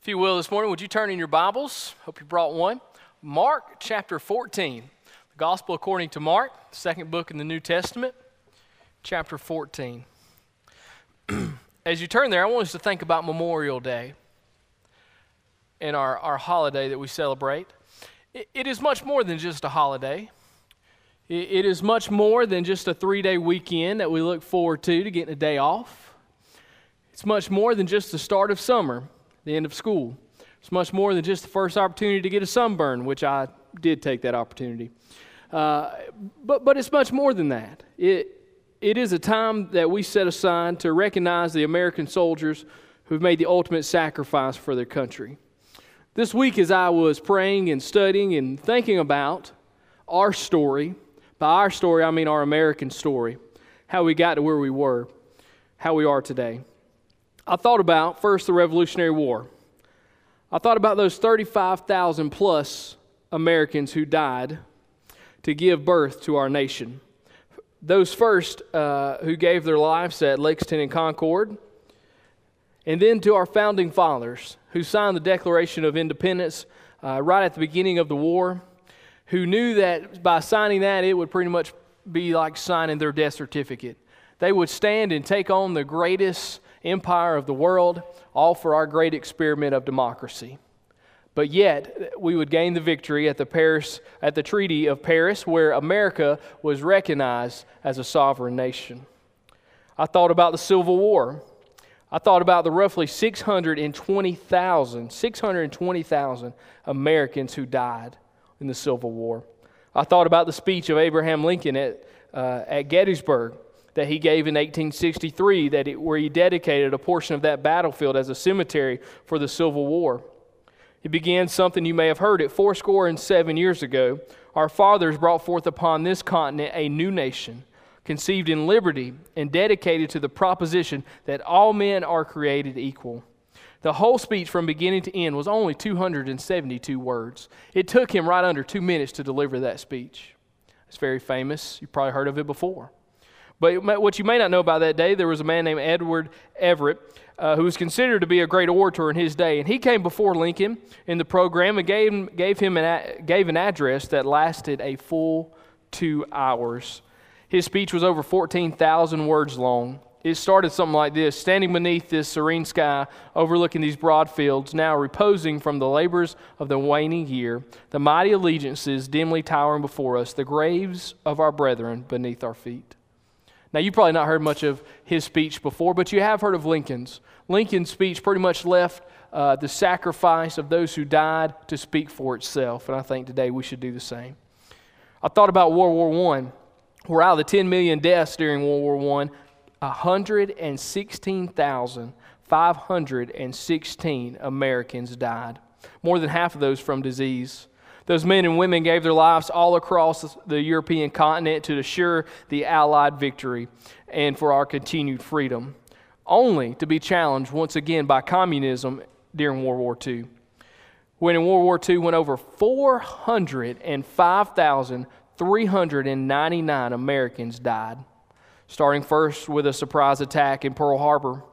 If you will, this morning, would you turn in your Bibles? Hope you brought one. Mark chapter 14, the Gospel according to Mark, second book in the New Testament, chapter 14. As you turn there, I want us to think about Memorial Day and our, our holiday that we celebrate. it, it is much more than just a holiday. It, it is much more than just a three day weekend that we look forward to to getting a day off. It's much more than just the start of summer the end of school. It's much more than just the first opportunity to get a sunburn, which I did take that opportunity. Uh, but, but it's much more than that. It, it is a time that we set aside to recognize the American soldiers who've made the ultimate sacrifice for their country. This week, as I was praying and studying and thinking about our story, by our story, I mean our American story, how we got to where we were, how we are today. I thought about first the Revolutionary War. I thought about those 35,000 plus Americans who died to give birth to our nation. Those first uh, who gave their lives at Lexington and Concord, and then to our founding fathers who signed the Declaration of Independence uh, right at the beginning of the war, who knew that by signing that it would pretty much be like signing their death certificate. They would stand and take on the greatest empire of the world, all for our great experiment of democracy. But yet, we would gain the victory at the, Paris, at the Treaty of Paris, where America was recognized as a sovereign nation. I thought about the Civil War. I thought about the roughly 620,000 620,000 Americans who died in the Civil War. I thought about the speech of Abraham Lincoln at, uh, at Gettysburg that he gave in 1863, that it, where he dedicated a portion of that battlefield as a cemetery for the Civil War. He began something you may have heard it fourscore and seven years ago. Our fathers brought forth upon this continent a new nation, conceived in liberty and dedicated to the proposition that all men are created equal. The whole speech from beginning to end was only 272 words. It took him right under two minutes to deliver that speech. It's very famous. You've probably heard of it before. But what you may not know about that day, there was a man named Edward Everett uh, who was considered to be a great orator in his day. And he came before Lincoln in the program and gave, gave him an, gave an address that lasted a full two hours. His speech was over 14,000 words long. It started something like this Standing beneath this serene sky, overlooking these broad fields, now reposing from the labors of the waning year, the mighty Alleghenies dimly towering before us, the graves of our brethren beneath our feet. Now, you've probably not heard much of his speech before, but you have heard of Lincoln's. Lincoln's speech pretty much left uh, the sacrifice of those who died to speak for itself, and I think today we should do the same. I thought about World War I, where out of the 10 million deaths during World War I, 116,516 Americans died. More than half of those from disease. Those men and women gave their lives all across the European continent to assure the Allied victory and for our continued freedom, only to be challenged once again by communism during World War II. When in World War II, when over 405,399 Americans died, starting first with a surprise attack in Pearl Harbor,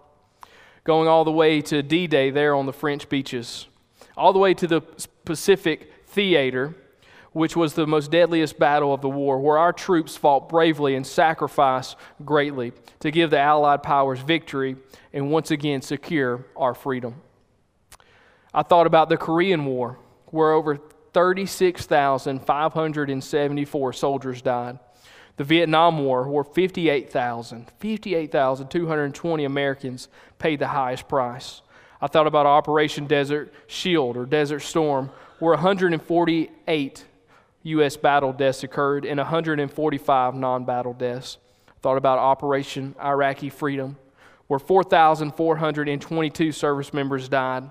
going all the way to D Day there on the French beaches, all the way to the Pacific theater, which was the most deadliest battle of the war, where our troops fought bravely and sacrificed greatly to give the Allied powers victory and once again secure our freedom. I thought about the Korean War, where over 36,574 soldiers died. The Vietnam War, where 58,000, 58,220 Americans paid the highest price. I thought about Operation Desert Shield or Desert Storm, where 148 U.S. battle deaths occurred and 145 non battle deaths. Thought about Operation Iraqi Freedom, where 4,422 service members died.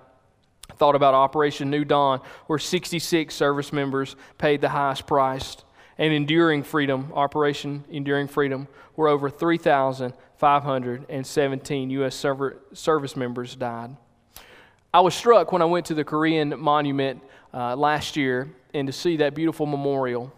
Thought about Operation New Dawn, where 66 service members paid the highest price. And Enduring Freedom, Operation Enduring Freedom, where over 3,517 U.S. service members died. I was struck when I went to the Korean monument uh, last year and to see that beautiful memorial.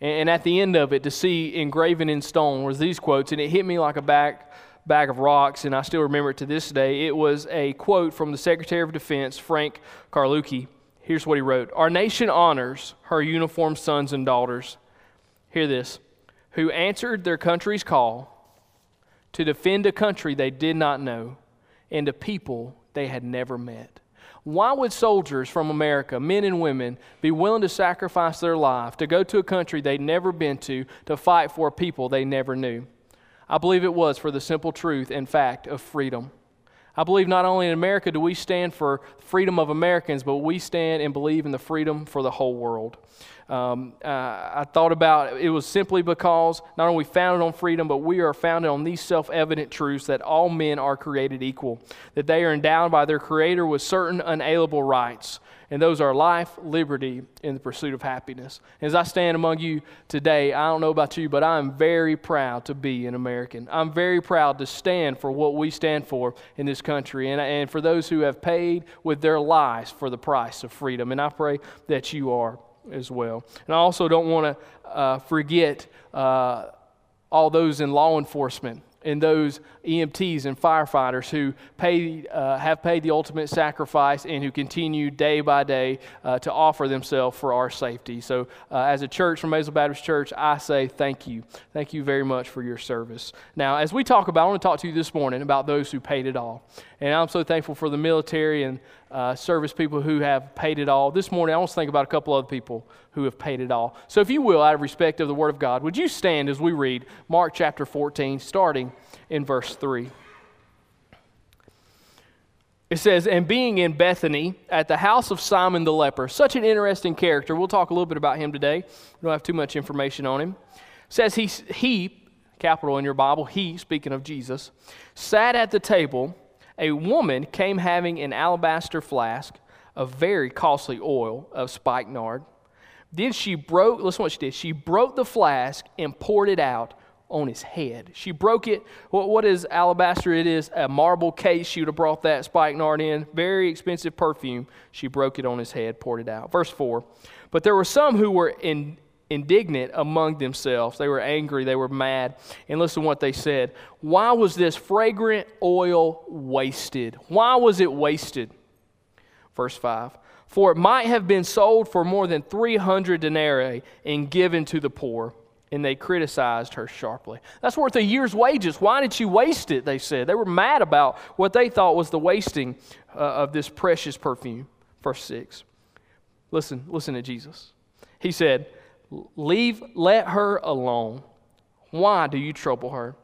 And, and, at the end of it, to see engraven in stone was these quotes, and it hit me like a back, bag of rocks, and I still remember it to this day. It was a quote from the Secretary of Defense, Frank Carlucci. Here's what he wrote Our nation honors her uniformed sons and daughters. Hear this who answered their country's call to defend a country they did not know and a people they had never met. Why would soldiers from America, men and women, be willing to sacrifice their life to go to a country they'd never been to to fight for a people they never knew? I believe it was for the simple truth and fact of freedom. I believe not only in America do we stand for freedom of Americans, but we stand and believe in the freedom for the whole world. Um, uh, I thought about it was simply because not only we founded on freedom, but we are founded on these self evident truths that all men are created equal, that they are endowed by their Creator with certain unalienable rights, and those are life, liberty, and the pursuit of happiness. As I stand among you today, I don't know about you, but I'm very proud to be an American. I'm very proud to stand for what we stand for in this country, and, and for those who have paid with their lives for the price of freedom. And I pray that you are as well. And I also don't want to uh, forget uh, all those in law enforcement and those EMTs and firefighters who pay, uh, have paid the ultimate sacrifice and who continue day by day uh, to offer themselves for our safety. So, uh, as a church from Maysville Baptist Church, I say thank you. Thank you very much for your service. Now, as we talk about, I want to talk to you this morning about those who paid it all. And I'm so thankful for the military and uh, service people who have paid it all. This morning, I want to think about a couple other people who have paid it all. So, if you will, out of respect of the Word of God, would you stand as we read Mark chapter 14, starting in verse 3? It says, And being in Bethany at the house of Simon the leper, such an interesting character. We'll talk a little bit about him today. We don't have too much information on him. It says, He, he capital in your Bible, he, speaking of Jesus, sat at the table. A woman came having an alabaster flask of very costly oil of spikenard then she broke, listen what she did. She broke the flask and poured it out on his head. She broke it. What, what is alabaster? It is a marble case. She would have brought that spikenard in. Very expensive perfume. She broke it on his head, poured it out. Verse 4. But there were some who were in, indignant among themselves. They were angry. They were mad. And listen to what they said. Why was this fragrant oil wasted? Why was it wasted? Verse 5 for it might have been sold for more than 300 denarii and given to the poor. And they criticized her sharply. That's worth a year's wages. Why did she waste it? They said. They were mad about what they thought was the wasting uh, of this precious perfume. Verse 6. Listen, listen to Jesus. He said, Leave, let her alone. Why do you trouble her?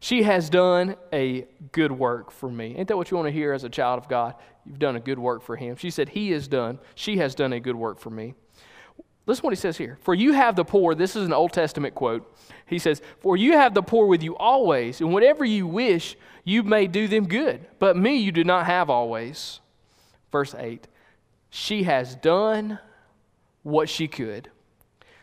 She has done a good work for me. Ain't that what you want to hear as a child of God? You've done a good work for him. She said, He has done, she has done a good work for me. Listen what he says here. For you have the poor, this is an Old Testament quote. He says, For you have the poor with you always, and whatever you wish, you may do them good. But me you do not have always. Verse 8 She has done what she could.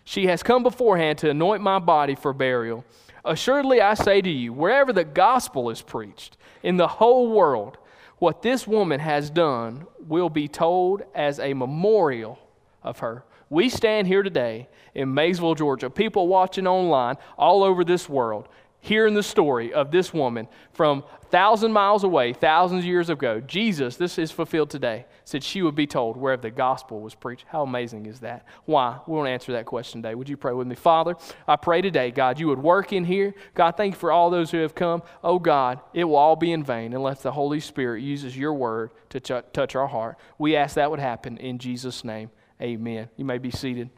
She has come beforehand to anoint my body for burial. Assuredly, I say to you, wherever the gospel is preached in the whole world, what this woman has done will be told as a memorial of her. We stand here today in Maysville, Georgia, people watching online all over this world, hearing the story of this woman from thousand miles away, thousands of years ago. Jesus, this is fulfilled today, said she would be told wherever the gospel was preached. How amazing is that? Why? We want to answer that question today. Would you pray with me? Father, I pray today, God, you would work in here. God, thank you for all those who have come. Oh, God, it will all be in vain unless the Holy Spirit uses your word to ch- touch our heart. We ask that would happen in Jesus' name. Amen. You may be seated.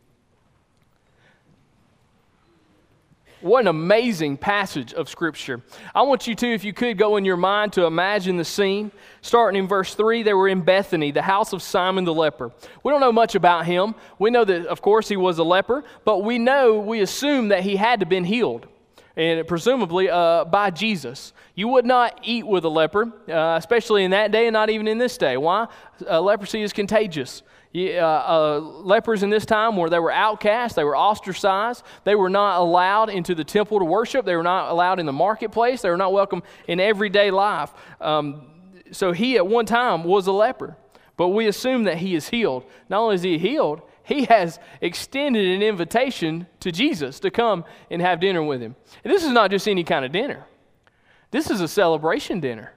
What an amazing passage of Scripture. I want you to, if you could, go in your mind to imagine the scene. Starting in verse 3, they were in Bethany, the house of Simon the leper. We don't know much about him. We know that, of course, he was a leper, but we know, we assume that he had to been healed, and presumably uh, by Jesus. You would not eat with a leper, uh, especially in that day and not even in this day. Why? Uh, leprosy is contagious. Uh, uh, lepers in this time where they were outcast, they were ostracized, they were not allowed into the temple to worship, they were not allowed in the marketplace, they were not welcome in everyday life. Um, so he at one time was a leper, but we assume that he is healed. Not only is he healed, he has extended an invitation to Jesus to come and have dinner with him. And this is not just any kind of dinner. This is a celebration dinner.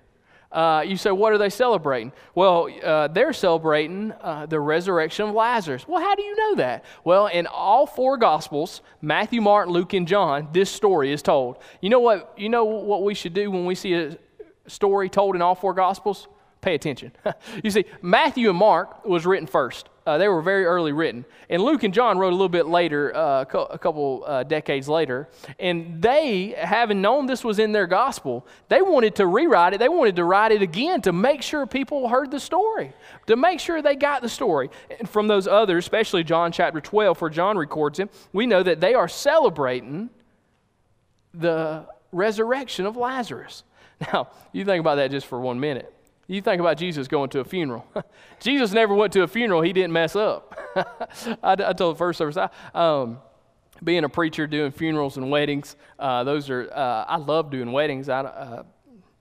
Uh, you say, what are they celebrating? Well, uh, they're celebrating uh, the resurrection of Lazarus. Well, how do you know that? Well, in all four Gospels Matthew, Mark, Luke, and John this story is told. You know what? You know what we should do when we see a story told in all four Gospels? Pay attention. you see, Matthew and Mark was written first. Uh, they were very early written. And Luke and John wrote a little bit later, uh, a couple uh, decades later. And they, having known this was in their gospel, they wanted to rewrite it. They wanted to write it again to make sure people heard the story, to make sure they got the story. And from those others, especially John chapter 12, where John records it, we know that they are celebrating the resurrection of Lazarus. Now, you think about that just for one minute. You think about Jesus going to a funeral. Jesus never went to a funeral he didn't mess up. I, I, told the first service, I, um, being a preacher, doing funerals and weddings, uh, those are, uh, I love doing weddings. I uh,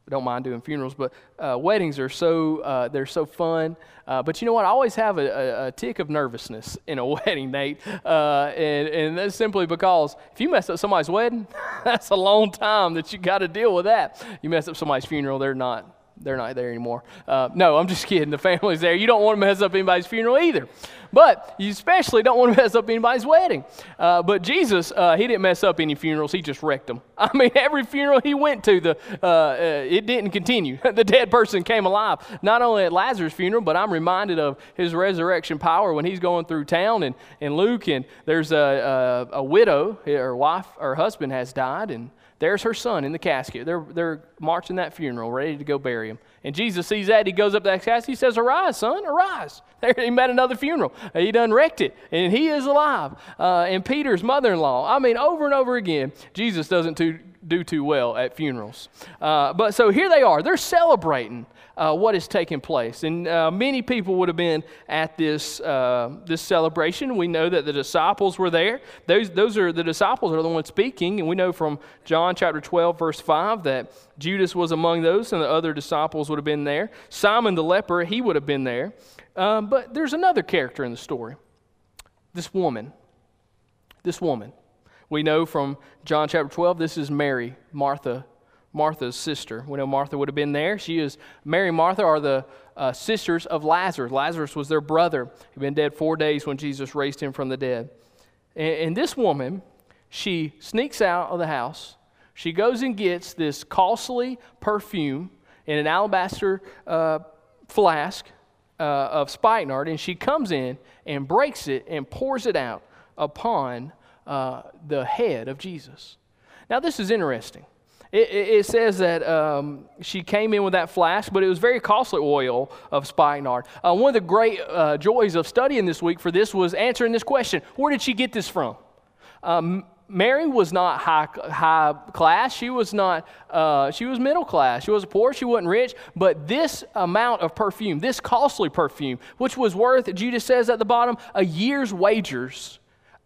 don't mind doing funerals, but uh, weddings are so, uh, they're so fun. Uh, but you know what? I always have a, a, a tick of nervousness in a wedding, Nate. and, and that's simply because if you mess up somebody's wedding, that's a long time that you got to deal with that. You mess up somebody's funeral, they're not they're not there anymore. Uh, no, I'm just kidding. The family's there. You don't want to mess up anybody's funeral either. But you especially don't want to mess up anybody's wedding. Uh, but Jesus, uh, he didn't mess up any funerals. He just wrecked them. I mean, every funeral he went to, the, uh, uh, it didn't continue. the dead person came alive. Not only at Lazarus' funeral, but I'm reminded of his resurrection power when he's going through town and, and Luke, and there's a, a, a widow, her wife, her husband has died, and there's her son in the casket. They're, they're marching that funeral, ready to go bury him. And Jesus sees that. He goes up to that casket. He says, Arise, son, arise. There, he met another funeral. He done wrecked it, and he is alive. Uh, and Peter's mother in law. I mean, over and over again, Jesus doesn't too, do too well at funerals. Uh, but so here they are. They're celebrating uh, what is taking place. And uh, many people would have been at this, uh, this celebration. We know that the disciples were there. Those, those are the disciples are the ones speaking. And we know from John chapter 12, verse 5, that Judas was among those, and the other disciples would have been there. Simon the leper, he would have been there. Um, but there's another character in the story this woman. This woman. We know from John chapter 12, this is Mary, Martha Martha's sister. We know Martha would have been there. She is, Mary and Martha are the uh, sisters of Lazarus. Lazarus was their brother. He'd been dead four days when Jesus raised him from the dead. And, and this woman, she sneaks out of the house. She goes and gets this costly perfume in an alabaster uh, flask uh, of spikenard, and she comes in and breaks it and pours it out upon uh, the head of Jesus. Now, this is interesting it, it, says that um, she came in with that flask, but it was very costly oil of spikenard. Uh, one of the great uh, joys of studying this week for this was answering this question Where did she get this from? Um, Mary was not high, high class. She was not, uh, she was middle class. She wasn't poor. She wasn't rich. But this amount of perfume, this costly perfume, which was worth, Judas says at the bottom, a year's wagers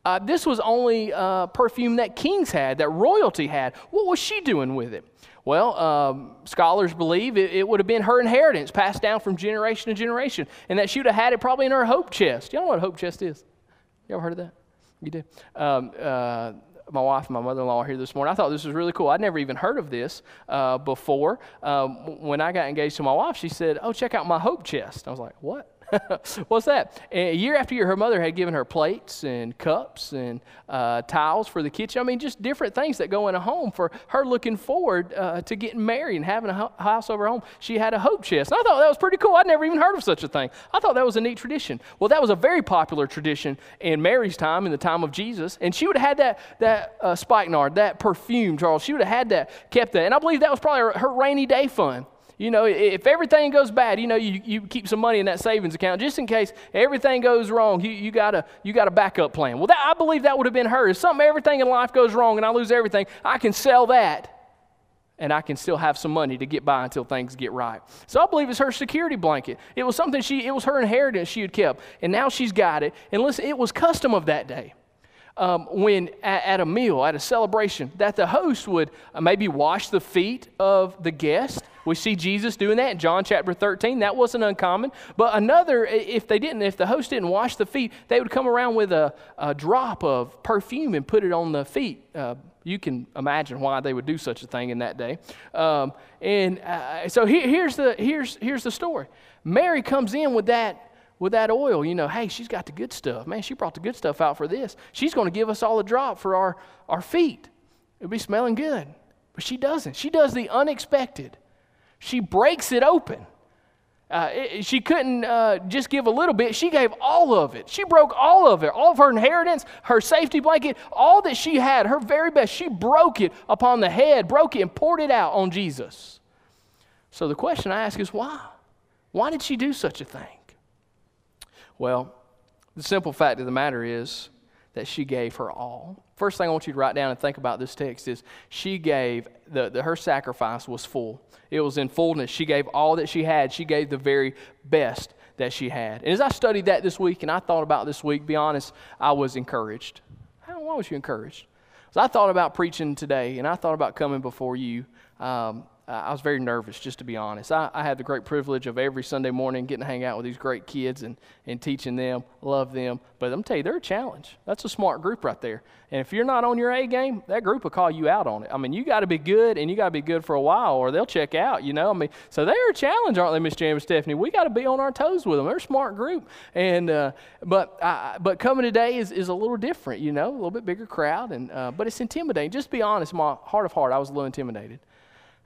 uh, this was only uh, perfume that kings had, that royalty had. What was she doing with it? Well, um, scholars believe it, it, would have been her inheritance passed down from generation to generation, and that she would have had it probably in her hope chest. Y'all know what a hope chest is? You ever heard of that? You did? Um, uh, my wife and my mother in law are here this morning. I thought this was really cool. I'd never even heard of this uh, before. Um, when I got engaged to my wife, she said, Oh, check out my hope chest. I was like, What? What's that? Year after year, her mother had given her plates and cups and uh, towels for the kitchen. I mean, just different things that go in a home for her looking forward uh, to getting married and having a ho- house over home. She had a hope chest. And I thought that was pretty cool. I'd never even heard of such a thing. I thought that was a neat tradition. Well, that was a very popular tradition in Mary's time, in the time of Jesus. And she would have had that, that uh, spikenard, that perfume, Charles. She would have had that, kept that. And I believe that was probably her, her rainy day fund. You know, if everything goes bad, you know, you, you keep some money in that savings account just in case everything goes wrong. You, you, got, a, you got a backup plan. Well, that, I believe that would have been her. If something, everything in life goes wrong and I lose everything, I can sell that and I can still have some money to get by until things get right. So I believe it's her security blanket. It was something she, it was her inheritance she had kept, and now she's got it. And listen, it was custom of that day um, when at, at, a meal, at a celebration, that the host would uh, maybe wash the feet of the guest. We see Jesus doing that in John chapter 13. That wasn't uncommon. But another, if they didn't, if the host didn't wash the feet, they would come around with a, a drop of perfume and put it on the feet. Uh, You can imagine why they would do such a thing in that day. Um, and uh, so he, here's, the, here's, here's the story Mary comes in with that. With that oil, you know, hey, she's got the good stuff. Man, she brought the good stuff out for this. She's going to give us all a drop for our, our feet. It'll be smelling good. But she doesn't. She does the unexpected. She breaks it open. Uh, it, she couldn't uh, just give a little bit. She gave all of it. She broke all of it, all of her inheritance, her safety blanket, all that she had, her very best. She broke it upon the head, broke it, and poured it out on Jesus. So the question I ask is why? Why did she do such a thing? Well, the simple fact of the matter is that she gave her all. First thing I want you to write down and think about this text is she gave, the, the, her sacrifice was full. It was in fullness. She gave all that she had. She gave the very best that she had. And as I studied that this week and I thought about this week, be honest, I was encouraged. How, why was you encouraged? So I thought about preaching today and I thought about coming before you. Um, I was very nervous, just to be honest. I, I, had the great privilege of every Sunday morning getting to hang out with these great kids and, and teaching them, love them. But I'm tell you, they're a challenge. That's a smart group right there. And if you're not on your A game, that group will call you out on it. I mean, you got to be good, and you got to be good for a while, or they'll check out. You know, I mean, so they're a challenge, aren't they, Miss Jam and Stephanie? We got to be on our toes with them. They're a smart group. And uh, but I, but coming today is, is a little different. You know, a little bit bigger crowd, and uh, but it's intimidating. Just be honest, my heart of heart, I was a little intimidated.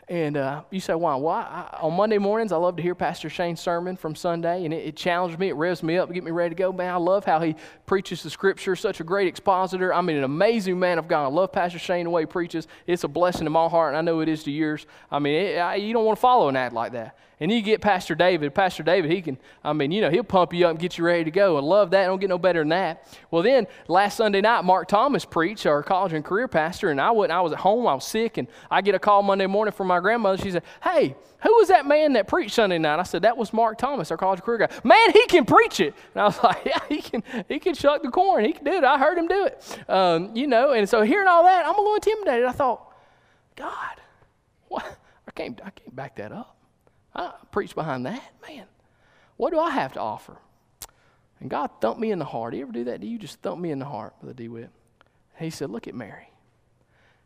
And uh, you say, why? Well, I, on Monday mornings, I love to hear Pastor Shane's sermon from Sunday, and it, it challenged me, it revs me up, get me ready to go. Man, I love how he preaches the scripture, such a great expositor. I mean, an amazing man of God. I love Pastor Shane the way he preaches. It's a blessing to my heart, and I know it is to yours. I mean, it, I, you don't want to follow an ad like that. And you get Pastor David. Pastor David, he can, I mean, you know, he'll pump you up and get you ready to go. And love that. Don't get no better than that. Well, then last Sunday night, Mark Thomas preached, our college and career pastor, and I went, I was at home, I was sick, and I get a call Monday morning from my grandmother. She said, Hey, who was that man that preached Sunday night? I said, That was Mark Thomas, our college career guy. Man, he can preach it. And I was like, Yeah, he can, he can shuck the corn. He can do it. I heard him do it. Um, you know, and so hearing all that, I'm a little intimidated. I thought, God, what? I can't, I can't back that up. I preach behind that. Man, what do I have to offer? And God thumped me in the heart. You ever do that to you? Just thump me in the heart with a D-whip. He said, look at Mary.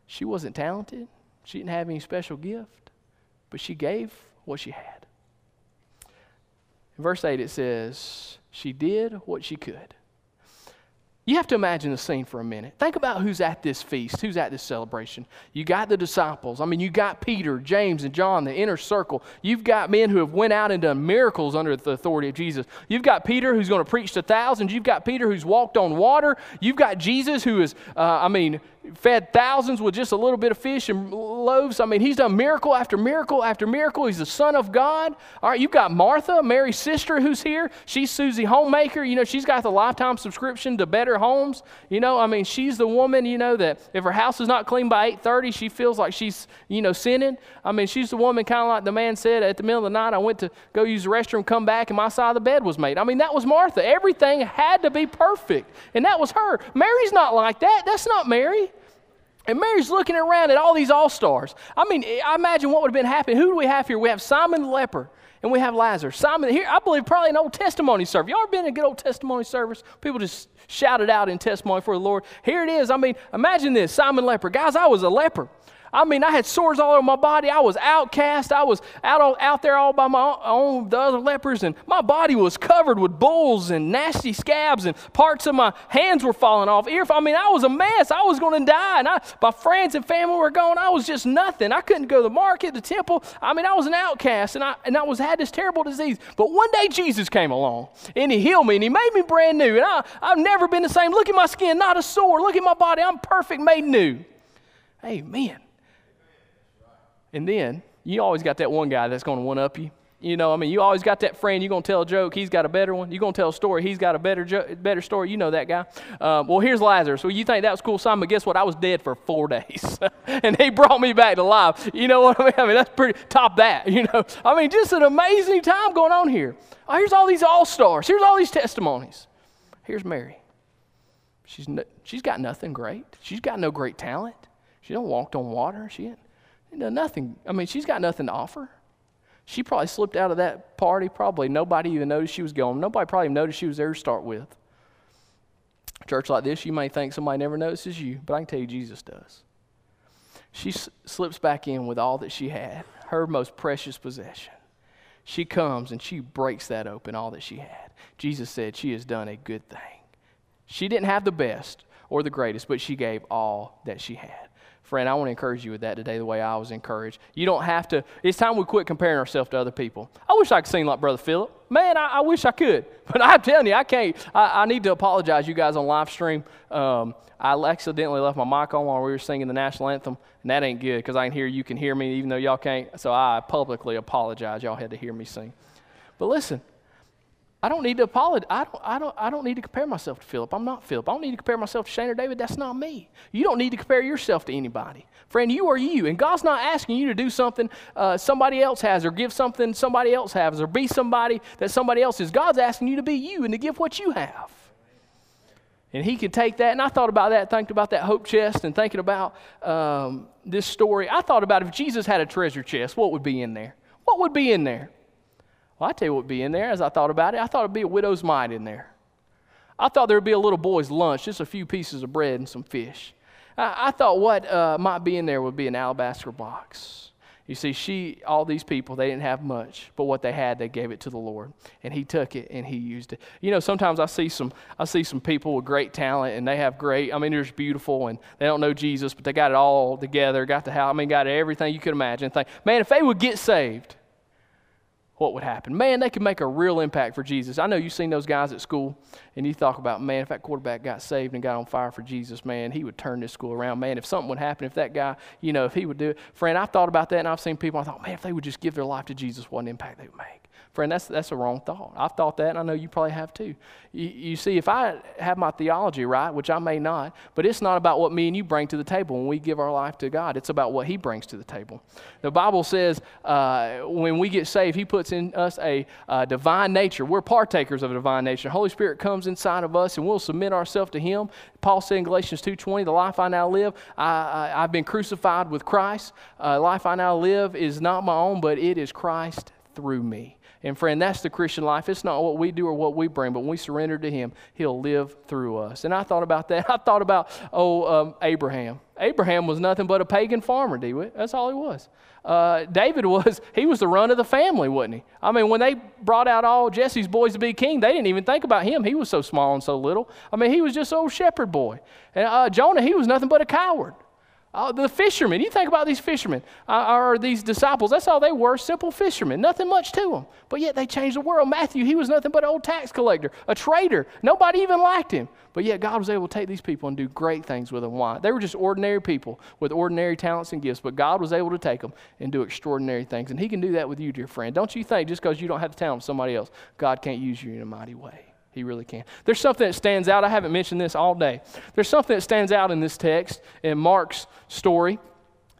She wasn't talented. She didn't have any special gift, but she gave what she had. In verse 8 it says, she did what she could. You have to imagine the scene for a minute. Think about who's at this feast, who's at this celebration. You got the disciples. I mean, you got Peter, James, and John, the inner circle. You've got men who have went out and done miracles under the authority of Jesus. You've got Peter who's going to preach to thousands. You've got Peter who's walked on water. You've got Jesus who is, uh, I mean, fed thousands with just a little bit of fish and loaves. I mean, he's done miracle after miracle after miracle. He's the Son of God. All right, you've got Martha, Mary's sister, who's here. She's Susie Homemaker. You know, she's got the lifetime subscription to Better Homes. You know, I mean, she's the woman, you know, that if her house is not clean by 8.30, she feels like she's, you know, sinning. I mean, she's the woman kind of like the man said at the middle of the night, I went to go use the restroom, come back, and my side of the bed was made. I mean, that was Martha. Everything had to be perfect. And that was her. Mary's not like that. That's not Mary. And Mary's looking around at all these all stars. I mean, I imagine what would have been happening. Who do we have here? We have Simon the leper and we have Lazarus. Simon, here, I believe probably an old testimony service. Y'all ever been in a good old testimony service? People just shout it out in testimony for the Lord. Here it is. I mean, imagine this Simon leper. Guys, I was a leper. I mean, I had sores all over my body. I was outcast. I was out, out there all by my own, the other lepers, and my body was covered with bulls and nasty scabs, and parts of my hands were falling off. Ear, I mean, I was a mess. I was going to die, and I, my friends and family were gone. I was just nothing. I couldn't go to the market, the temple. I mean, I was an outcast, and I, and I was had this terrible disease. But one day Jesus came along, and He healed me, and He made me brand new, and I, I've never been the same. Look at my skin, not a sore. Look at my body. I'm perfect, made new. Amen. And then you always got that one guy that's going to one up you. You know, I mean, you always got that friend. You're going to tell a joke. He's got a better one. You're going to tell a story. He's got a better, jo- better story. You know that guy. Um, well, here's Lazarus. Well, you think that was cool, Simon? But guess what? I was dead for four days, and he brought me back to life. You know what I mean? I mean, that's pretty top that. You know, I mean, just an amazing time going on here. Oh, here's all these all stars. Here's all these testimonies. Here's Mary. She's no, she's got nothing great. She's got no great talent. She don't walked on water. She ain't nothing. I mean, she's got nothing to offer. She probably slipped out of that party. Probably nobody even noticed she was gone. Nobody probably noticed she was there to start with. Church like this, you may think somebody never notices you, but I can tell you Jesus does. She s- slips back in with all that she had, her most precious possession. She comes and she breaks that open, all that she had. Jesus said, She has done a good thing. She didn't have the best or the greatest, but she gave all that she had. Friend, I want to encourage you with that today, the way I was encouraged. You don't have to, it's time we quit comparing ourselves to other people. I wish I could sing like Brother Philip. Man, I, I wish I could. But I'm telling you, I can't. I, I need to apologize, you guys on live stream. Um, I accidentally left my mic on while we were singing the national anthem, and that ain't good because I can hear you can hear me even though y'all can't. So I publicly apologize. Y'all had to hear me sing. But listen, I don't need to apologize. I don't, I, don't, I don't need to compare myself to Philip. I'm not Philip. I don't need to compare myself to Shane or David. That's not me. You don't need to compare yourself to anybody. Friend, you are you. And God's not asking you to do something uh, somebody else has or give something somebody else has or be somebody that somebody else is. God's asking you to be you and to give what you have. And he could take that. And I thought about that, thinking about that hope chest and thinking about um, this story. I thought about if Jesus had a treasure chest, what would be in there? What would be in there? Well, I tell you what would be in there as I thought about it. I thought it'd be a widow's mite in there. I thought there'd be a little boy's lunch, just a few pieces of bread and some fish. I, I thought what uh, might be in there would be an alabaster box. You see, she, all these people, they didn't have much, but what they had, they gave it to the Lord, and He took it and He used it. You know, sometimes I see some, I see some people with great talent, and they have great. I mean, they're just beautiful, and they don't know Jesus, but they got it all together, got the house. I mean, got everything you could imagine. Think, man, if they would get saved, what would happen? Man, they could make a real impact for Jesus. I know you've seen those guys at school, and you talk about, man, if that quarterback got saved and got on fire for Jesus, man, he would turn this school around. Man, if something would happen, if that guy, you know, if he would do it. Friend, I've thought about that, and I've seen people, I thought, man, if they would just give their life to Jesus, what an impact they would make. Friend, that's, that's a wrong thought. I've thought that, and I know you probably have too. You, you, see, if I have my theology right, which I may not, but it's not about what me and you bring to the table when we give our life to God. It's about what He brings to the table. The Bible says uh, when we get saved, He puts in us a uh, divine nature. We're partakers of a divine nature. The Holy Spirit comes inside of us, and we'll submit ourselves to Him. Paul said in Galatians 2.20, the life I now live, I, I, have been crucified with Christ. Uh, life I now live is not my own, but it is Christ through me. And friend, that's the Christian life. It's not what we do or what we bring, but when we surrender to Him, He'll live through us. And I thought about that. I thought about, oh, um, Abraham. Abraham was nothing but a pagan farmer, Dewitt. That's all he was. Uh, David was, he was the run of the family, wasn't he? I mean, when they brought out all Jesse's boys to be king, they didn't even think about him. He was so small and so little. I mean, he was just old shepherd boy. And uh, Jonah, he was nothing but a coward. Uh, the fishermen, you think about these fishermen uh, or these disciples, that's all they were simple fishermen, nothing much to them. But yet they changed the world. Matthew, he was nothing but an old tax collector, a traitor. Nobody even liked him. But yet God was able to take these people and do great things with them. Why? They were just ordinary people with ordinary talents and gifts, but God was able to take them and do extraordinary things. And He can do that with you, dear friend. Don't you think just because you don't have the talent of somebody else, God can't use you in a mighty way? He really can. There's something that stands out. I haven't mentioned this all day. There's something that stands out in this text, in Mark's story,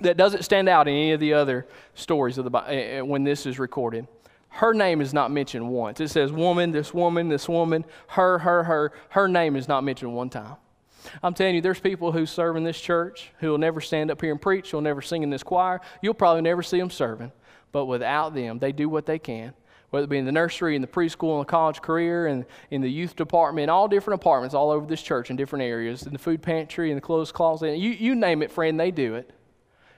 that doesn't stand out in any of the other stories of the eh, eh, when this is recorded. Her name is not mentioned once. It says woman, this woman, this woman, her, her, her. Her name is not mentioned one time. I'm telling you, there's people who serve in this church who will never stand up here and preach, who'll never sing in this choir. You'll probably never see them serving. But without them, they do what they can whether it be in the nursery, in the preschool, in the college career, and in the youth department, in all different departments all over this church in different areas, in the food pantry, in the clothes closet. You, you name it, friend, they do it.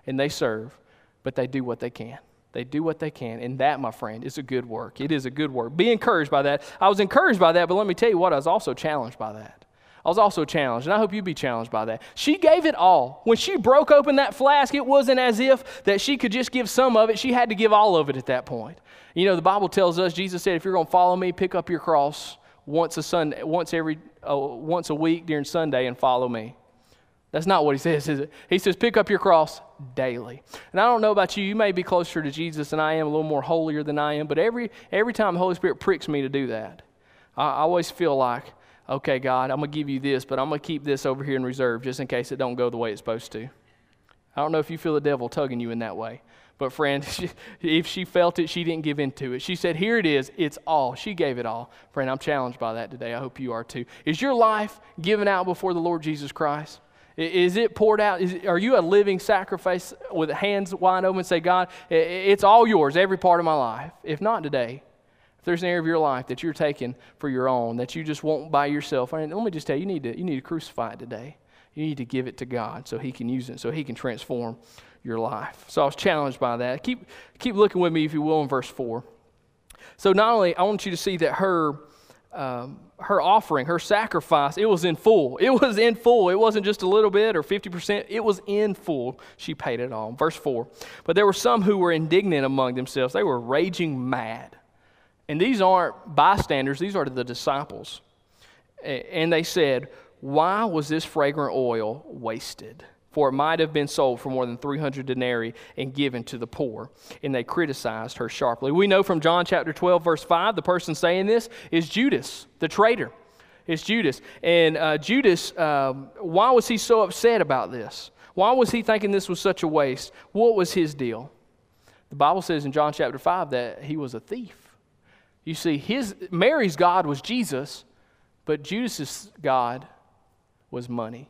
And they serve, but they do what they can. They do what they can. And that, my friend, is a good work. It is a good work. Be encouraged by that. I was encouraged by that, but let me tell you what, I was also challenged by that. I was also challenged, and I hope you be challenged by that. She gave it all. When she broke open that flask, it wasn't as if that she could just give some of it. She had to give all of it at that point. You know, the Bible tells us, Jesus said, if you're going to follow me, pick up your cross once a Sunday, once every, uh, once a week during Sunday and follow me. That's not what he says, is it? He says, pick up your cross daily. And I don't know about you, you may be closer to Jesus than I am, a little more holier than I am, but every, every time the Holy Spirit pricks me to do that, I, I always feel like, okay, God, I'm going to give you this, but I'm going to keep this over here in reserve just in case it don't go the way it's supposed to. I don't know if you feel the devil tugging you in that way. But, friend, she, if she felt it, she didn't give in to it. She said, Here it is. It's all. She gave it all. Friend, I'm challenged by that today. I hope you are too. Is your life given out before the Lord Jesus Christ? Is it poured out? Is, are you a living sacrifice with hands wide open? And say, God, it's all yours, every part of my life. If not today, if there's an area of your life that you're taking for your own, that you just won't by yourself, and let me just tell you, you need to, you need to crucify it today. You need to give it to God so He can use it, so He can transform your life. So I was challenged by that. Keep, keep looking with me, if you will, in verse 4. So not only, I want you to see that her. Um, her offering, her sacrifice, it was in full. It was in full. It wasn't just a little bit or 50%. It was in full. She paid it all. Verse 4. But there were some who were indignant among themselves. They were raging mad. And these aren't bystanders, these are the disciples. And they said, Why was this fragrant oil wasted? for it might have been sold for more than 300 denarii and given to the poor. And they criticized her sharply. We know from John chapter 12, verse 5, the person saying this is Judas, the traitor. It's Judas. And uh, Judas, um, why was he so upset about this? Why was he thinking this was such a waste? What was his deal? The Bible says in John chapter 5 that he was a thief. You see, his, Mary's God was Jesus, but Judas's God was money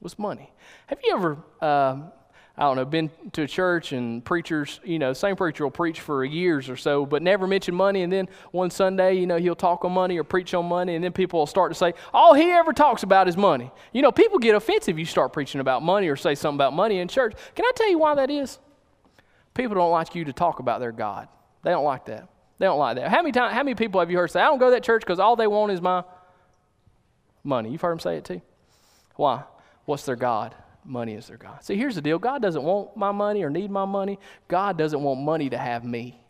was money. Have you ever, um, I don't know, been to a church and preachers, you know, same preacher will preach for years or so, but never mention money, and then one Sunday, you know, he'll talk on money or preach on money, and then people will start to say, all he ever talks about is money. You know, people get offensive you start preaching about money or say something about money in church. Can I tell you why that is? People don't like you to talk about their God. They don't like that. They don't like that. How many times, how many people have you heard say, I don't go to that church because all they want is my money? You've heard them say it too. Why? What's their God? Money is their God. See, here's the deal God doesn't want my money or need my money. God doesn't want money to have me.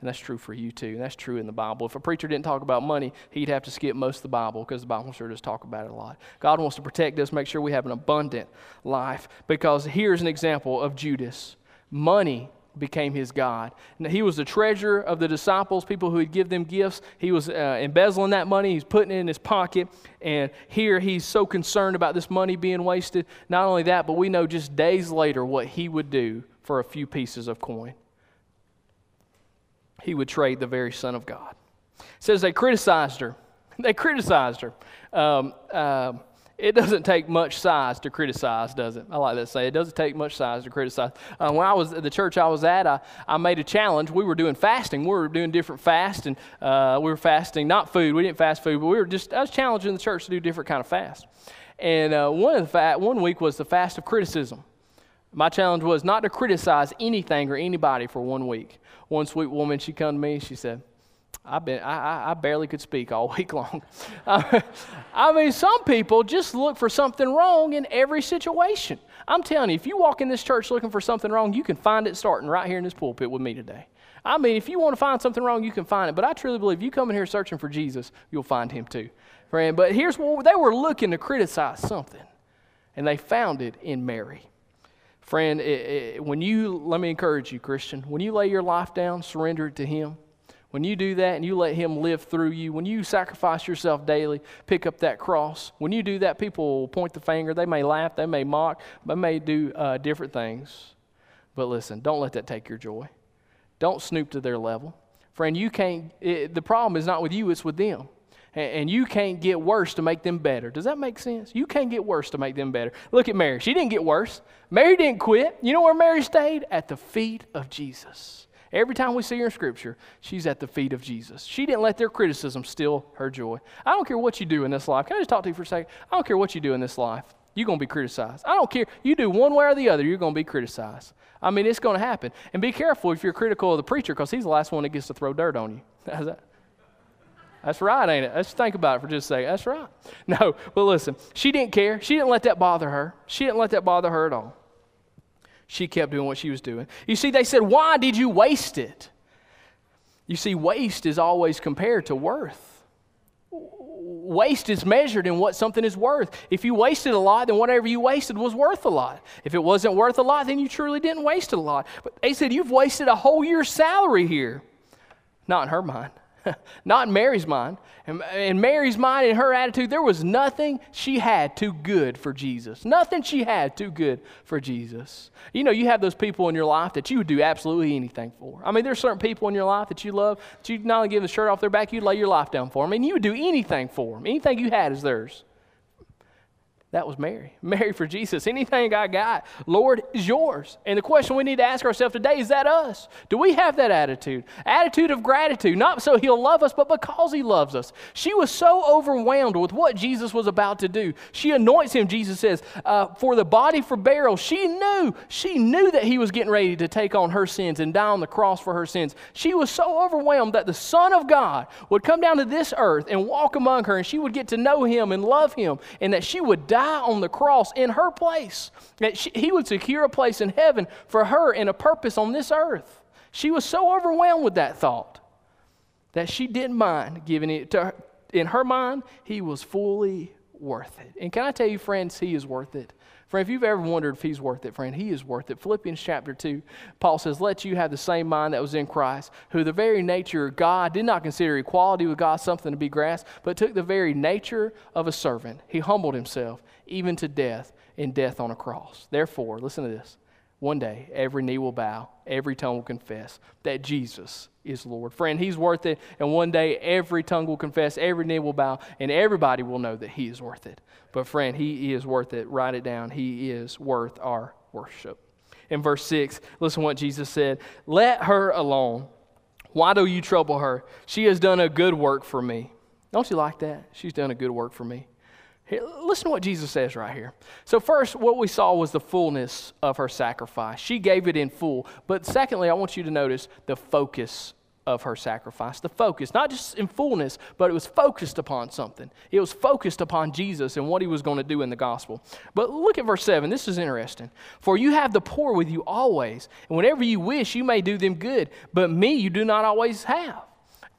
And that's true for you too. And that's true in the Bible. If a preacher didn't talk about money, he'd have to skip most of the Bible because the Bible sure does talk about it a lot. God wants to protect us, make sure we have an abundant life. Because here's an example of Judas. Money became his God. Now, he was the treasurer of the disciples, people who would give them gifts. He was uh, embezzling that money, he's putting it in his pocket. And here he's so concerned about this money being wasted. Not only that, but we know just days later what he would do for a few pieces of coin. He would trade the very Son of God. It says they criticized her. They criticized her. Um, uh, it doesn't take much size to criticize, does it? I like that say. It doesn't take much size to criticize. Uh, when I was at the church I was at, I, I made a challenge. We were doing fasting. We were doing different fast, and uh, we were fasting not food. We didn't fast food, but we were just. I was challenging the church to do different kind of fast. And uh, one of the fa- one week was the fast of criticism. My challenge was not to criticize anything or anybody for one week. One sweet woman, she come to me. She said, I've been, I, I barely could speak all week long. I mean, some people just look for something wrong in every situation. I'm telling you, if you walk in this church looking for something wrong, you can find it starting right here in this pulpit with me today. I mean, if you want to find something wrong, you can find it. But I truly believe you come in here searching for Jesus, you'll find him too. Friend, but here's what they were looking to criticize something, and they found it in Mary. Friend, it, it, when you, let me encourage you, Christian, when you lay your life down, surrender it to him. When you do that and you let Him live through you, when you sacrifice yourself daily, pick up that cross, when you do that, people will point the finger. They may laugh, they may mock, they may do uh, different things. But listen, don't let that take your joy. Don't snoop to their level. Friend, you can't, it, the problem is not with you, it's with them. And, and you can't get worse to make them better. Does that make sense? You can't get worse to make them better. Look at Mary. She didn't get worse. Mary didn't quit. You know where Mary stayed? At the feet of Jesus. Every time we see her in Scripture, she's at the feet of Jesus. She didn't let their criticism steal her joy. I don't care what you do in this life. Can I just talk to you for a second? I don't care what you do in this life. You're going to be criticized. I don't care. You do one way or the other, you're going to be criticized. I mean, it's going to happen. And be careful if you're critical of the preacher because he's the last one that gets to throw dirt on you. that? That's right, ain't it? Let's think about it for just a second. That's right. No, but listen, she didn't care. She didn't let that bother her. She didn't let that bother her at all she kept doing what she was doing. You see, they said, Why did you waste it? You see, waste is always compared to worth. Waste is measured in what something is worth. If you wasted a lot, then whatever you wasted was worth a lot. If it wasn't worth a lot, then you truly didn't waste a lot. But they said, You've wasted a whole year's salary here. Not in her mind. Not in Mary's mind. In Mary's mind in her attitude, there was nothing she had too good for Jesus. Nothing she had too good for Jesus. You know, you have those people in your life that you would do absolutely anything for. I mean, there's certain people in your life that you love that you'd not only give the shirt off their back, you'd lay your life down for them. I mean, you would do anything for them. Anything you had is theirs. That was Mary. Mary for Jesus. Anything I got, Lord, is yours. And the question we need to ask ourselves today is that us? Do we have that attitude? Attitude of gratitude, not so he'll love us, but because he loves us. She was so overwhelmed with what Jesus was about to do. She anoints him, Jesus says, uh, for the body for burial. She knew, she knew that he was getting ready to take on her sins and die on the cross for her sins. She was so overwhelmed that the Son of God would come down to this earth and walk among her, and she would get to know him and love him, and that she would die die on the cross in her place. That she, he would secure a place in heaven for her and a purpose on this earth. She was so overwhelmed with that thought that she didn't mind giving it to her. In her mind, he was fully worth it. And can I tell you, friends, he is worth it. Friend, if you've ever wondered if he's worth it, friend, he is worth it. Philippians chapter 2, Paul says, Let you have the same mind that was in Christ, who the very nature of God did not consider equality with God something to be grasped, but took the very nature of a servant. He humbled himself, even to death, in death on a cross. Therefore, listen to this. One day, every knee will bow, every tongue will confess that Jesus is Lord. Friend, He's worth it. And one day, every tongue will confess, every knee will bow, and everybody will know that He is worth it. But, friend, He is worth it. Write it down. He is worth our worship. In verse 6, listen what Jesus said Let her alone. Why do you trouble her? She has done a good work for me. Don't you like that? She's done a good work for me. Listen to what Jesus says right here. So, first, what we saw was the fullness of her sacrifice. She gave it in full. But, secondly, I want you to notice the focus of her sacrifice. The focus, not just in fullness, but it was focused upon something. It was focused upon Jesus and what he was going to do in the gospel. But look at verse 7. This is interesting. For you have the poor with you always, and whenever you wish, you may do them good, but me you do not always have.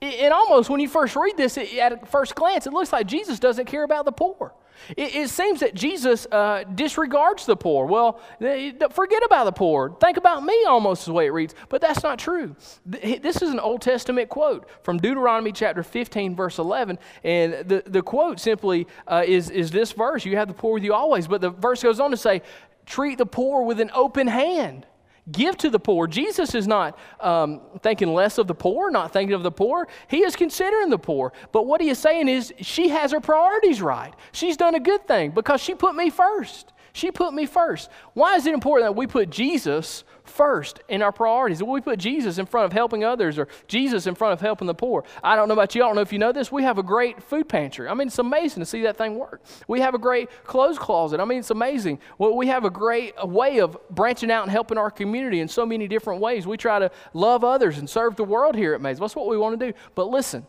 And almost when you first read this at first glance, it looks like Jesus doesn't care about the poor. It, it seems that Jesus uh, disregards the poor. Well, forget about the poor. Think about me, almost is the way it reads. But that's not true. This is an Old Testament quote from Deuteronomy chapter 15, verse 11. And the, the quote simply uh, is, is this verse You have the poor with you always. But the verse goes on to say, Treat the poor with an open hand. Give to the poor. Jesus is not um, thinking less of the poor, not thinking of the poor. He is considering the poor. But what he is saying is, she has her priorities right. She's done a good thing because she put me first. She put me first. Why is it important that we put Jesus first in our priorities? we put Jesus in front of helping others or Jesus in front of helping the poor. I don't know about you. I don't know if you know this. We have a great food pantry. I mean, it's amazing to see that thing work. We have a great clothes closet. I mean, it's amazing. Well, we have a great way of branching out and helping our community in so many different ways. We try to love others and serve the world here at Mays. That's what we want to do. But listen,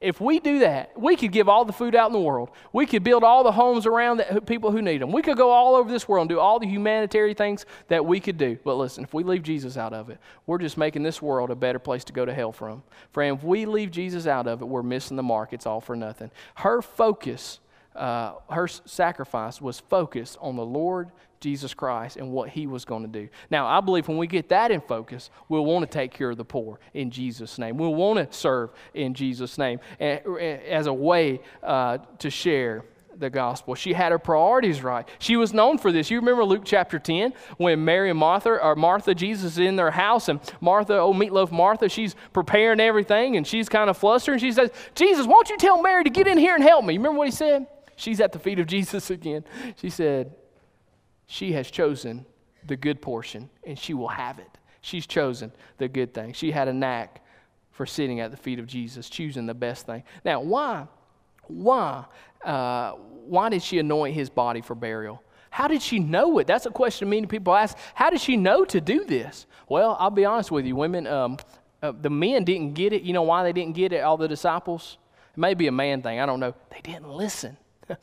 if we do that, we could give all the food out in the world. We could build all the homes around that, people who need them. We could go all over this world and do all the humanitarian things that we could do. But listen, if we leave Jesus out of it, we're just making this world a better place to go to hell from. Friend, if we leave Jesus out of it, we're missing the mark. It's all for nothing. Her focus, uh, her sacrifice was focused on the Lord Jesus Christ and what he was going to do. Now, I believe when we get that in focus, we'll want to take care of the poor in Jesus' name. We'll want to serve in Jesus' name as a way uh, to share the gospel. She had her priorities right. She was known for this. You remember Luke chapter 10 when Mary and Martha, or Martha, Jesus is in their house, and Martha, oh, meatloaf Martha, she's preparing everything, and she's kind of flustered, and she says, Jesus, won't you tell Mary to get in here and help me? You remember what he said? She's at the feet of Jesus again. She said, she has chosen the good portion and she will have it. She's chosen the good thing. She had a knack for sitting at the feet of Jesus, choosing the best thing. Now, why? Why? Uh, why did she anoint his body for burial? How did she know it? That's a question many people ask. How did she know to do this? Well, I'll be honest with you, women. Um, uh, the men didn't get it. You know why they didn't get it? All the disciples. It may be a man thing. I don't know. They didn't listen.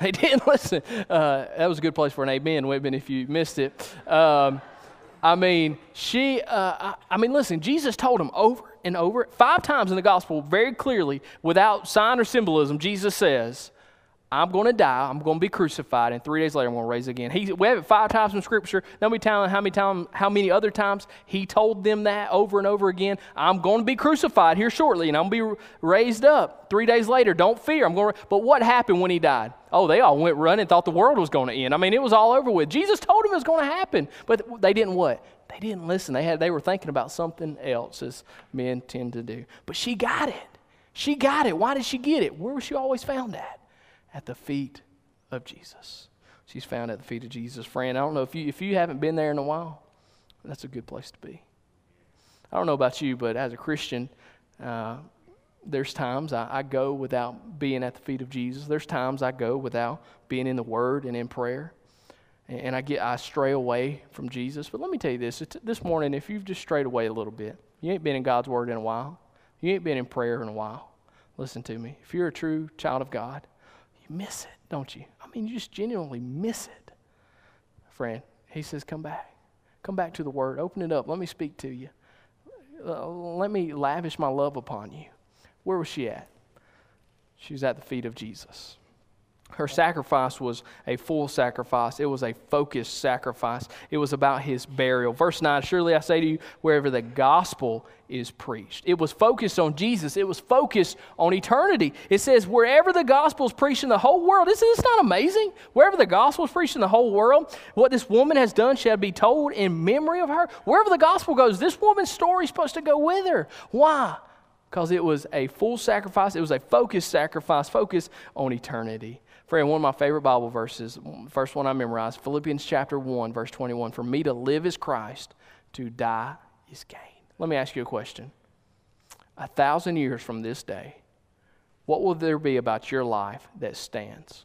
They didn't listen. Uh, that was a good place for an amen, Whitman, if you missed it. Um, I mean, she, uh, I, I, mean, listen, Jesus told them over and over, five times in the gospel, very clearly, without sign or symbolism, Jesus says, I'm going to die. I'm going to be crucified, and three days later, I'm going to raise again. He, we have it five times in Scripture. Nobody telling how many time, how many other times he told them that over and over again. I'm going to be crucified here shortly, and I'm going to be raised up three days later. Don't fear. I'm going. To, but what happened when he died? Oh, they all went running, thought the world was going to end. I mean, it was all over with. Jesus told them it was going to happen, but they didn't what? They didn't listen. They had. They were thinking about something else, as men tend to do. But she got it. She got it. Why did she get it? Where was she always found at? At the feet of Jesus. She's found at the feet of Jesus. Friend, I don't know if you, if you haven't been there in a while, that's a good place to be. I don't know about you, but as a Christian, uh, there's times I, I, go without being at the feet of Jesus. There's times I go without being in the Word and in prayer, and, and I get I stray away from Jesus. But let me tell you this: this morning, if you've just strayed away a little bit, you ain't been in God's Word in a while, you ain't been in prayer in a while. Listen to me. If you're a true child of God, miss it, don't you? I mean, you just genuinely miss it, friend. He says, "Come back, come back to the Word. Open it up. Let me speak to you." uh, let me lavish my love upon you. Where was she at? She was at the feet of Jesus. Her sacrifice was a full sacrifice. It was a focused sacrifice. It was about his burial. Verse 9 Surely I say to you, wherever the gospel is preached. It was focused on Jesus, it was focused on eternity. It says, wherever the gospel is preached in the whole world. Isn't this not amazing? Wherever the gospel is preached in the whole world, what this woman has done shall be told in memory of her. Wherever the gospel goes, this woman's story is supposed to go with her. Why? Because it was a full sacrifice, it was a focused sacrifice, focused on eternity. Friend, one of my favorite Bible verses, first one I memorized, Philippians chapter 1, verse 21. For me to live is Christ, to die is gain. Let me ask you a question. A thousand years from this day, what will there be about your life that stands?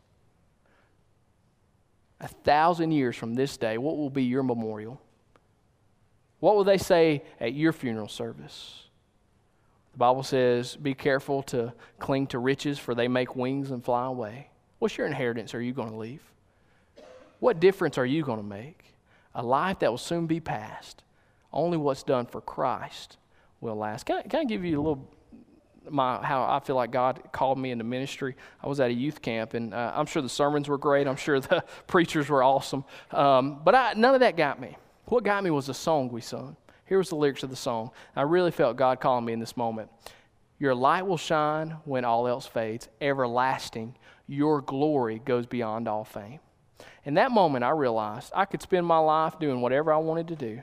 A thousand years from this day, what will be your memorial? What will they say at your funeral service? The Bible says, Be careful to cling to riches, for they make wings and fly away. What's your inheritance are you going to leave? What difference are you going to make? A life that will soon be past. Only what's done for Christ will last. Can I, can I give you a little my how I feel like God called me into ministry. I was at a youth camp, and uh, I'm sure the sermons were great. I'm sure the preachers were awesome, um, but I, none of that got me. What got me was the song we sung. Here was the lyrics of the song. I really felt God calling me in this moment. Your light will shine when all else fades. Everlasting, your glory goes beyond all fame. In that moment, I realized I could spend my life doing whatever I wanted to do,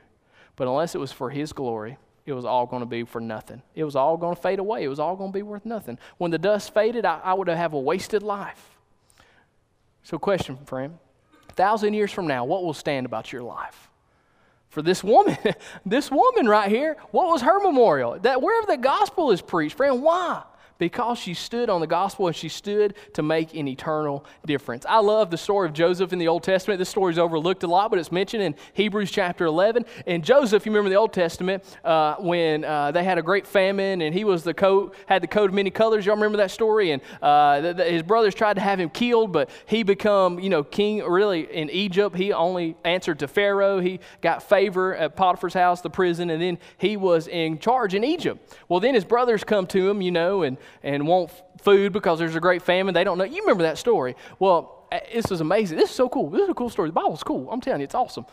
but unless it was for His glory, it was all going to be for nothing. It was all going to fade away. It was all going to be worth nothing. When the dust faded, I, I would have a wasted life. So, question, friend: a thousand years from now, what will stand about your life? For this woman, this woman right here, what was her memorial? That wherever the gospel is preached, friend, why? Because she stood on the gospel and she stood to make an eternal difference. I love the story of Joseph in the Old Testament. This story is overlooked a lot, but it's mentioned in Hebrews chapter 11. And Joseph, you remember the Old Testament, uh, when uh, they had a great famine and he was the coat, had the coat of many colors. Y'all remember that story? And uh, the, the, his brothers tried to have him killed, but he become, you know, king really in Egypt. He only answered to Pharaoh. He got favor at Potiphar's house, the prison, and then he was in charge in Egypt. Well, then his brothers come to him, you know, and and want food because there's a great famine. They don't know. You remember that story. Well, this is amazing. This is so cool. This is a cool story. The Bible's cool. I'm telling you, it's awesome.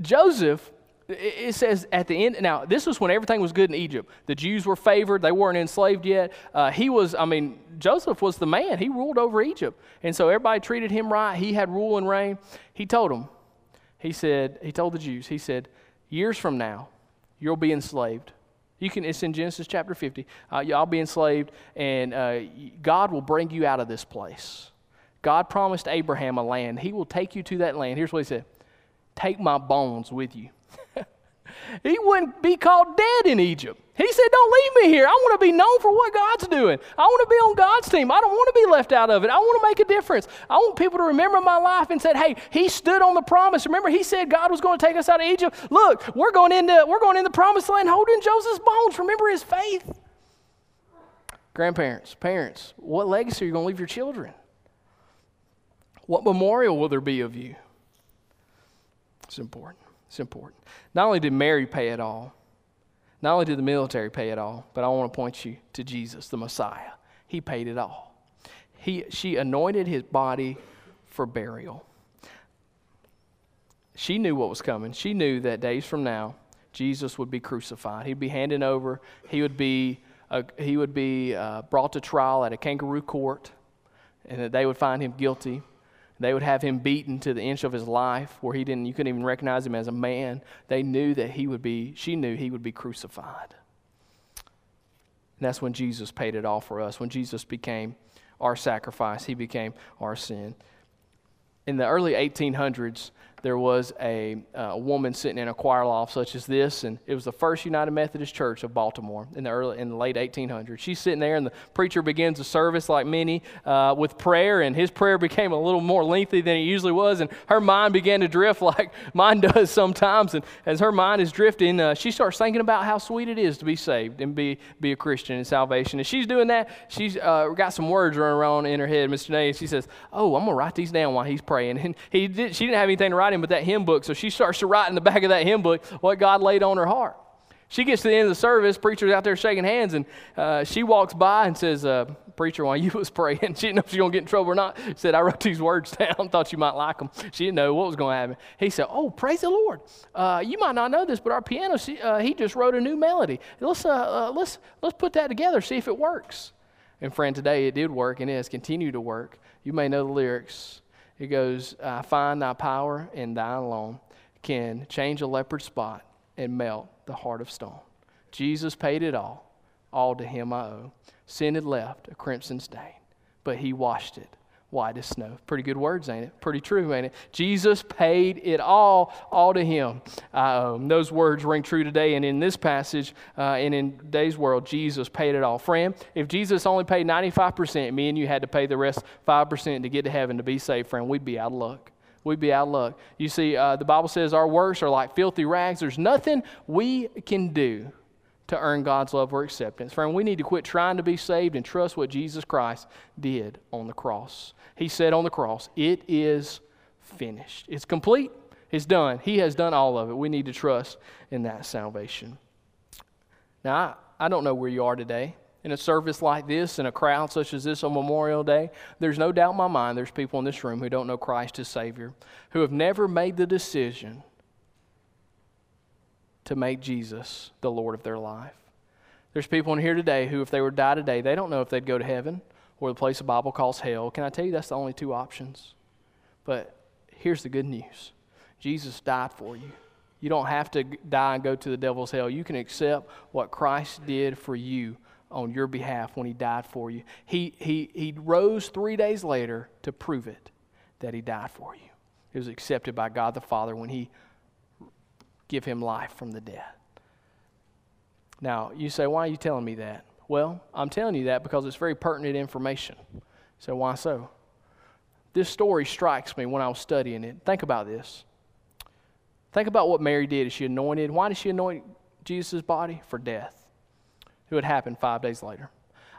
Joseph, it says at the end, now, this was when everything was good in Egypt. The Jews were favored, they weren't enslaved yet. Uh, he was, I mean, Joseph was the man. He ruled over Egypt. And so everybody treated him right. He had rule and reign. He told them, he said, he told the Jews, he said, years from now, you'll be enslaved. You can, it's in Genesis chapter 50. Uh, y'all be enslaved, and uh, God will bring you out of this place. God promised Abraham a land. He will take you to that land. Here's what he said Take my bones with you. He wouldn't be called dead in Egypt. He said, Don't leave me here. I want to be known for what God's doing. I want to be on God's team. I don't want to be left out of it. I want to make a difference. I want people to remember my life and said, Hey, he stood on the promise. Remember, he said God was going to take us out of Egypt. Look, we're going into we're going in the promised land holding Joseph's bones. Remember his faith. Grandparents, parents, what legacy are you going to leave your children? What memorial will there be of you? It's important. It's important. Not only did Mary pay it all, not only did the military pay it all, but I want to point you to Jesus, the Messiah. He paid it all. He, she anointed his body for burial. She knew what was coming. She knew that days from now, Jesus would be crucified. He'd be handed over. He would be, uh, he would be uh, brought to trial at a kangaroo court, and that they would find him guilty. They would have him beaten to the inch of his life where he didn't, you couldn't even recognize him as a man. They knew that he would be, she knew he would be crucified. And that's when Jesus paid it all for us. When Jesus became our sacrifice, he became our sin. in the early 1800s, there was a, uh, woman sitting in a choir loft such as this, and it was the First United Methodist Church of Baltimore in the early in the late 1800s. She's sitting there, and the preacher begins the service like many uh, with prayer, and his prayer became a little more lengthy than it usually was, and her mind began to drift like mine does sometimes. And as her mind is drifting, uh, she starts thinking about how sweet it is to be saved and be be a Christian and salvation. And she's doing that. She's uh, got some words running around in her head, Mr. Nay, and she says, "Oh, I'm gonna write these down while he's praying." And he did, she didn't have anything to write in but that hymn book. So she starts to write in the back of that hymn book what God laid on her heart. She gets to the end of the service, preacher's out there shaking hands, and uh, she walks by and says, uh, Preacher, while you was praying, she didn't know if she was going to get in trouble or not. She said, I wrote these words down, thought you might like them. She didn't know what was going to happen. He said, Oh, praise the Lord. Uh, you might not know this, but our piano, uh, he just wrote a new melody. Let's, uh, uh, let's, let's put that together, see if it works. And friend, today it did work, and it has continued to work. You may know the lyrics. It goes, I find thy power in thine alone can change a leopard spot and melt the heart of stone. Jesus paid it all. All to him I owe. Sin had left a crimson stain, but he washed it white as snow. Pretty good words, ain't it? Pretty true, ain't it? Jesus paid it all, all to him. Uh, those words ring true today. And in this passage, uh, and in today's world, Jesus paid it all. Friend, if Jesus only paid 95%, me and you had to pay the rest 5% to get to heaven to be saved, friend, we'd be out of luck. We'd be out of luck. You see, uh, the Bible says our works are like filthy rags. There's nothing we can do to earn God's love or acceptance. Friend, we need to quit trying to be saved and trust what Jesus Christ did on the cross. He said on the cross, It is finished. It's complete. It's done. He has done all of it. We need to trust in that salvation. Now, I, I don't know where you are today. In a service like this, in a crowd such as this on Memorial Day, there's no doubt in my mind there's people in this room who don't know Christ as Savior, who have never made the decision to make Jesus the Lord of their life. There's people in here today who, if they were to die today, they don't know if they'd go to heaven or the place the Bible calls hell. Can I tell you that's the only two options? But here's the good news Jesus died for you. You don't have to die and go to the devil's hell. You can accept what Christ did for you on your behalf when he died for you. He, he, he rose three days later to prove it that he died for you. It was accepted by God the Father when he give him life from the dead. Now, you say, why are you telling me that? Well, I'm telling you that because it's very pertinent information. So, why so? This story strikes me when I was studying it. Think about this. Think about what Mary did as she anointed. Why did she anoint Jesus' body? For death. It would happen five days later.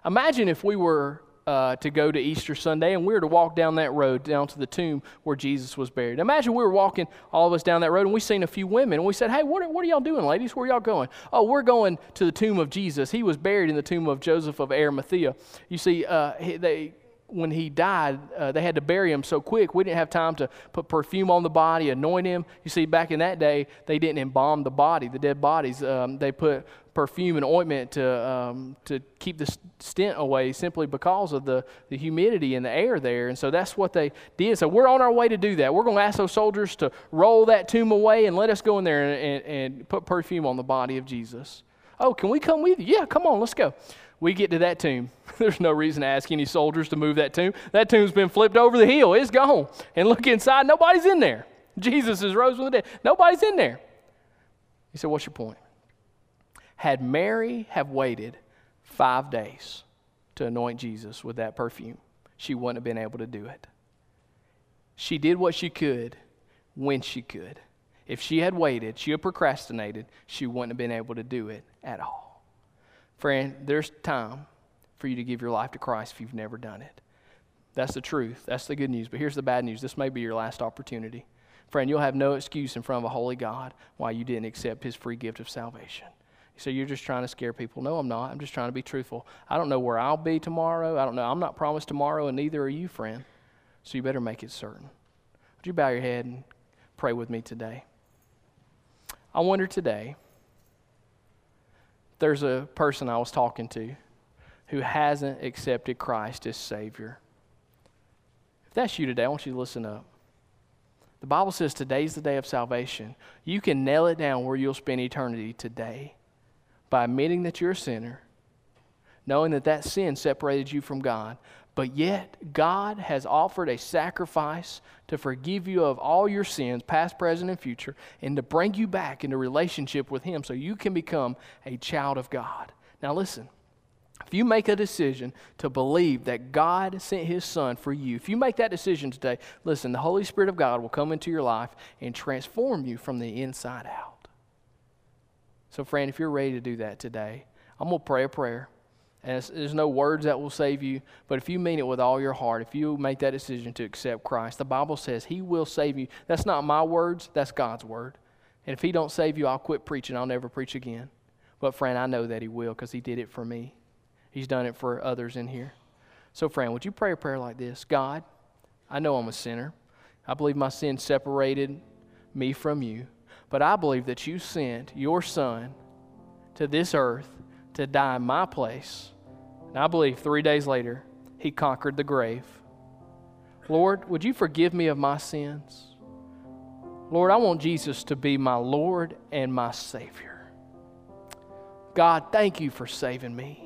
Imagine if we were uh, to go to Easter Sunday, and we were to walk down that road down to the tomb where Jesus was buried. Imagine we were walking, all of us down that road, and we seen a few women, and we said, Hey, what are, what are y'all doing, ladies? Where y'all going? Oh, we're going to the tomb of Jesus. He was buried in the tomb of Joseph of Arimathea. You see, uh, they, when he died, uh, they had to bury him so quick, we didn't have time to put perfume on the body, anoint him. You see, back in that day, they didn't embalm the body, the dead bodies. Um, they put perfume and ointment to, um, to keep the stint away simply because of the, the humidity in the air there. And so that's what they did. So we're on our way to do that. We're going to ask those soldiers to roll that tomb away and let us go in there and, and, and put perfume on the body of Jesus. Oh, can we come with you? Yeah, come on, let's go. We get to that tomb. There's no reason to ask any soldiers to move that tomb. That tomb's been flipped over the hill. It's gone. And look inside, nobody's in there. Jesus is rose from the dead. Nobody's in there. He said, What's your point? Had Mary have waited five days to anoint Jesus with that perfume, she wouldn't have been able to do it. She did what she could when she could. If she had waited, she had procrastinated, she wouldn't have been able to do it at all. Friend, there's time for you to give your life to Christ if you've never done it. That's the truth. That's the good news. But here's the bad news this may be your last opportunity. Friend, you'll have no excuse in front of a holy God why you didn't accept his free gift of salvation. So you're just trying to scare people. No, I'm not. I'm just trying to be truthful. I don't know where I'll be tomorrow. I don't know. I'm not promised tomorrow, and neither are you, friend. So you better make it certain. Would you bow your head and pray with me today? I wonder today, there's a person I was talking to who hasn't accepted Christ as Savior. If that's you today, I want you to listen up. The Bible says today's the day of salvation. You can nail it down where you'll spend eternity today by admitting that you're a sinner, knowing that that sin separated you from God, But yet, God has offered a sacrifice to forgive you of all your sins, past, present, and future, and to bring you back into relationship with Him so you can become a child of God. Now, listen. If you make a decision to believe that God sent His Son for you, if you make that decision today, listen, the Holy Spirit of God will come into your life and transform you from the inside out. So, friend, if you're ready to do that today, I'm going to pray a prayer. And there's no words that will save you, but if you mean it with all your heart, if you make that decision to accept Christ, the Bible says He will save you. That's not my words, that's God's word. And if He don't save you, I'll quit preaching. I'll never preach again. But, friend, I know that He will because He did it for me. He's done it for others in here. So, friend, would you pray a prayer like this? God, I know I'm a sinner. I believe my sin separated me from you. But I believe that you sent your Son to this earth to die in my place. And I believe three days later, he conquered the grave. Lord, would you forgive me of my sins? Lord, I want Jesus to be my Lord and my Savior. God, thank you for saving me.